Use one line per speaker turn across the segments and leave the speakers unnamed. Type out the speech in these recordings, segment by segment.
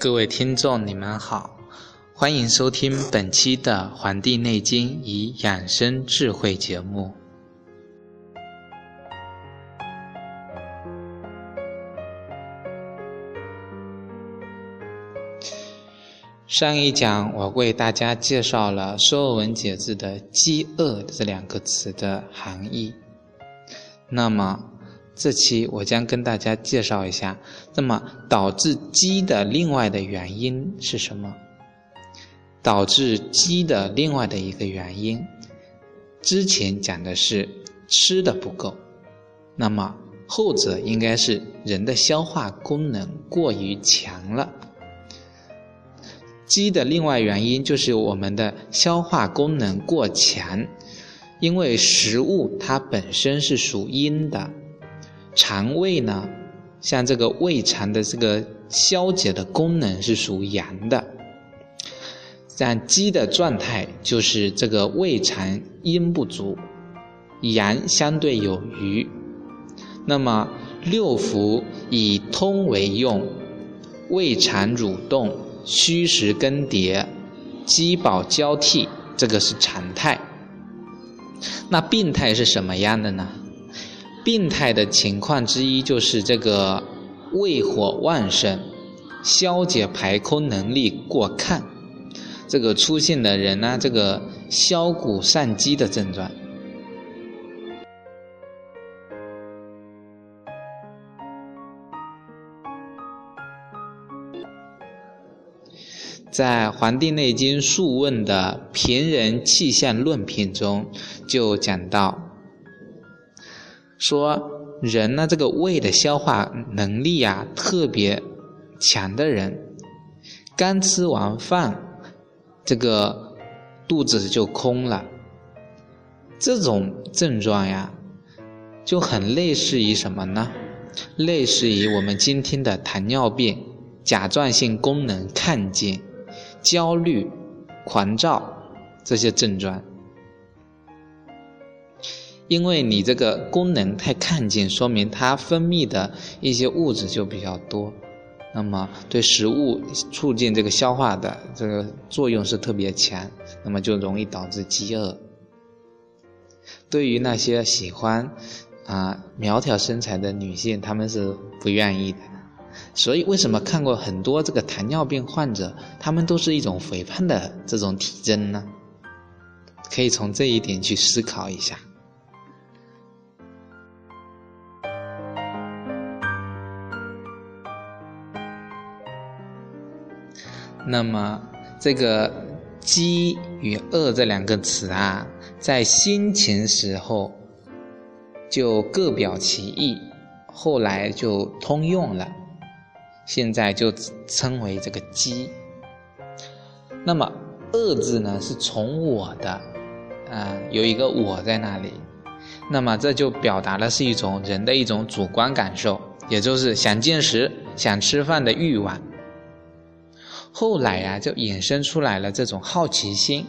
各位听众，你们好，欢迎收听本期的《黄帝内经与养生智慧》节目。上一讲我为大家介绍了《说文解字》的“饥饿”这两个词的含义，那么。这期我将跟大家介绍一下，那么导致饥的另外的原因是什么？导致饥的另外的一个原因，之前讲的是吃的不够，那么后者应该是人的消化功能过于强了。饥的另外原因就是我们的消化功能过强，因为食物它本身是属阴的。肠胃呢，像这个胃肠的这个消解的功能是属阳的，像鸡的状态就是这个胃肠阴不足，阳相对有余。那么六腑以通为用，胃肠蠕动，虚实更迭，饥饱交替，这个是常态。那病态是什么样的呢？病态的情况之一就是这个胃火旺盛，消解排空能力过亢，这个出现的人呢，这个消谷散饥的症状。在《黄帝内经·素问》的《平人气象论品》中就讲到。说人呢，这个胃的消化能力呀特别强的人，刚吃完饭，这个肚子就空了。这种症状呀，就很类似于什么呢？类似于我们今天的糖尿病、甲状腺功能亢进、焦虑、狂躁这些症状。因为你这个功能太亢进，说明它分泌的一些物质就比较多，那么对食物促进这个消化的这个作用是特别强，那么就容易导致饥饿。对于那些喜欢啊苗条身材的女性，她们是不愿意的。所以为什么看过很多这个糖尿病患者，他们都是一种肥胖的这种体征呢？可以从这一点去思考一下。那么，这个“饥”与“饿”这两个词啊，在先秦时候就各表其意，后来就通用了，现在就称为这个“饥”。那么“饿”字呢，是从我的，啊，有一个我在那里，那么这就表达的是一种人的一种主观感受，也就是想进食、想吃饭的欲望。后来呀，就衍生出来了这种好奇心，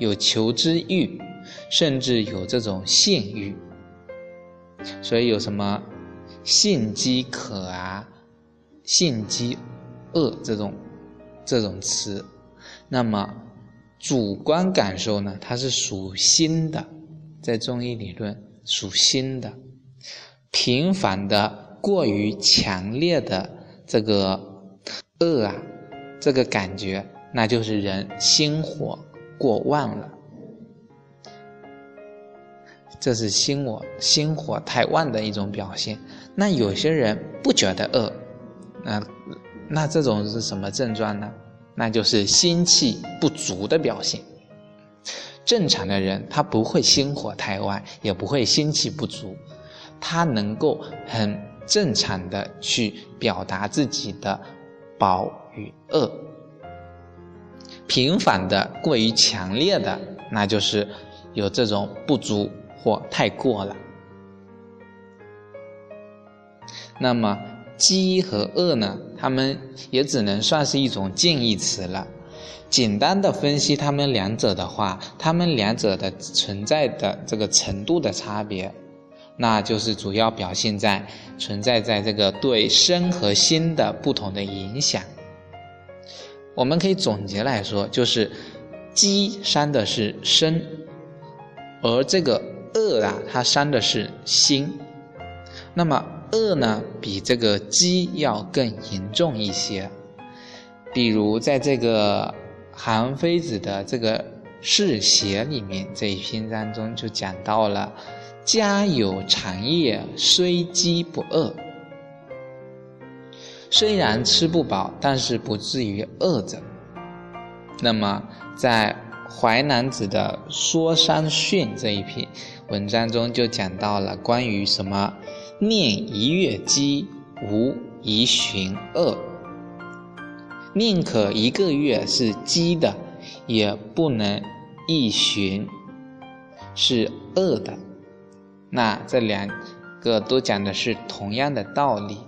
有求知欲，甚至有这种性欲。所以有什么性饥渴啊、性饥饿这种这种词。那么主观感受呢，它是属心的，在中医理论属心的。频繁的、过于强烈的这个饿啊。这个感觉，那就是人心火过旺了，这是心我心火太旺的一种表现。那有些人不觉得饿，那那这种是什么症状呢？那就是心气不足的表现。正常的人他不会心火太旺，也不会心气不足，他能够很正常的去表达自己的饱。与饿，频繁的、过于强烈的那就是有这种不足或太过了。那么饥和饿呢？它们也只能算是一种近义词了。简单的分析它们两者的话，它们两者的存在的这个程度的差别，那就是主要表现在存在在这个对身和心的不同的影响。我们可以总结来说，就是饥伤的是身，而这个饿啊，它伤的是心。那么饿呢，比这个饥要更严重一些。比如在这个韩非子的这个《世协》里面这一篇当中就讲到了：“家有长业，虽饥不饿。”虽然吃不饱，但是不至于饿着。那么，在《淮南子》的《说山训》这一篇文章中，就讲到了关于什么“念一月饥，无一旬饿”。宁可一个月是饥的，也不能一旬是饿的。那这两个都讲的是同样的道理。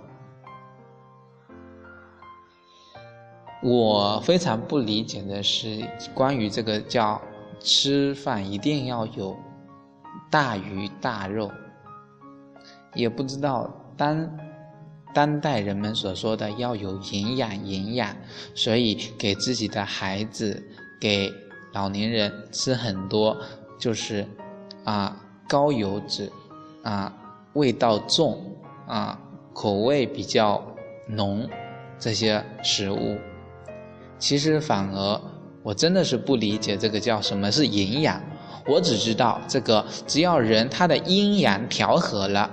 我非常不理解的是，关于这个叫吃饭一定要有大鱼大肉，也不知道当当代人们所说的要有营养营养，所以给自己的孩子、给老年人吃很多就是啊高油脂啊味道重啊口味比较浓这些食物。其实反而，我真的是不理解这个叫什么是营养。我只知道这个，只要人他的阴阳调和了，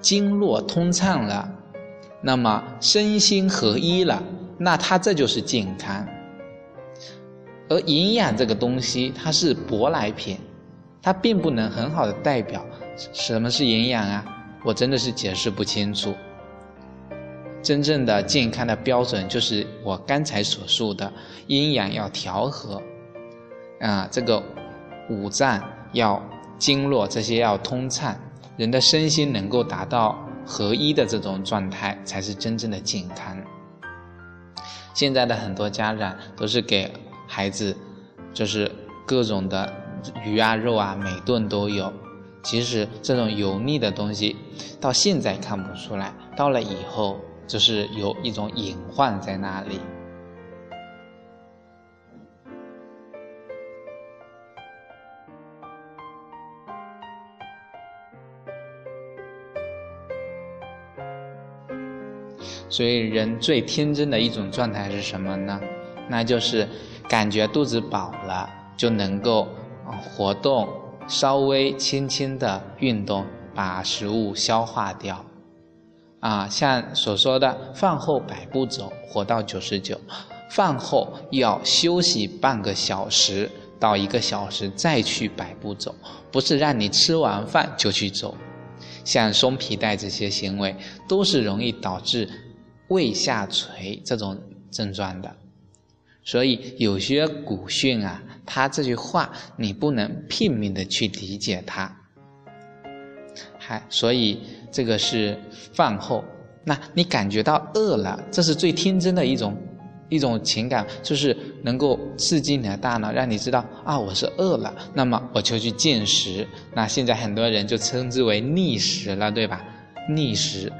经络通畅了，那么身心合一了，那他这就是健康。而营养这个东西，它是舶来品，它并不能很好的代表什么是营养啊。我真的是解释不清楚。真正的健康的标准就是我刚才所述的阴阳要调和，啊，这个五脏要经络这些要通畅，人的身心能够达到合一的这种状态，才是真正的健康。现在的很多家长都是给孩子，就是各种的鱼啊肉啊，每顿都有，其实这种油腻的东西，到现在看不出来，到了以后。就是有一种隐患在那里，所以人最天真的一种状态是什么呢？那就是感觉肚子饱了，就能够活动，稍微轻轻的运动，把食物消化掉。啊，像所说的饭后百步走，活到九十九。饭后要休息半个小时到一个小时再去百步走，不是让你吃完饭就去走。像松皮带这些行为，都是容易导致胃下垂这种症状的。所以有些古训啊，他这句话你不能拼命的去理解它。还所以。这个是饭后，那你感觉到饿了，这是最天真的一种一种情感，就是能够刺激你的大脑，让你知道啊，我是饿了，那么我就去进食。那现在很多人就称之为逆食了，对吧？逆食。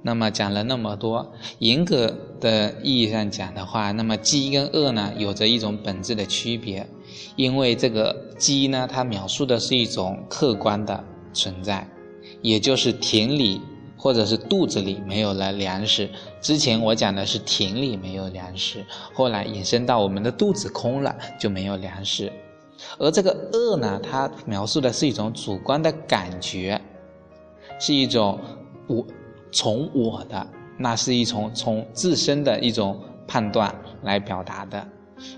那么讲了那么多，严格的意义上讲的话，那么饥跟饿呢，有着一种本质的区别，因为这个饥呢，它描述的是一种客观的。存在，也就是田里或者是肚子里没有了粮食。之前我讲的是田里没有粮食，后来引申到我们的肚子空了就没有粮食。而这个饿呢，它描述的是一种主观的感觉，是一种我从我的，那是一种从自身的一种判断来表达的。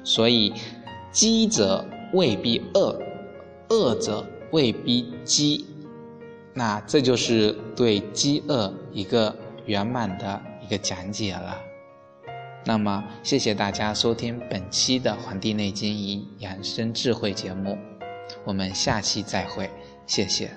所以，饥者未必饿，饿者未必饥。那这就是对饥饿一个圆满的一个讲解了。那么，谢谢大家收听本期的《黄帝内经与养生智慧》节目，我们下期再会，谢谢。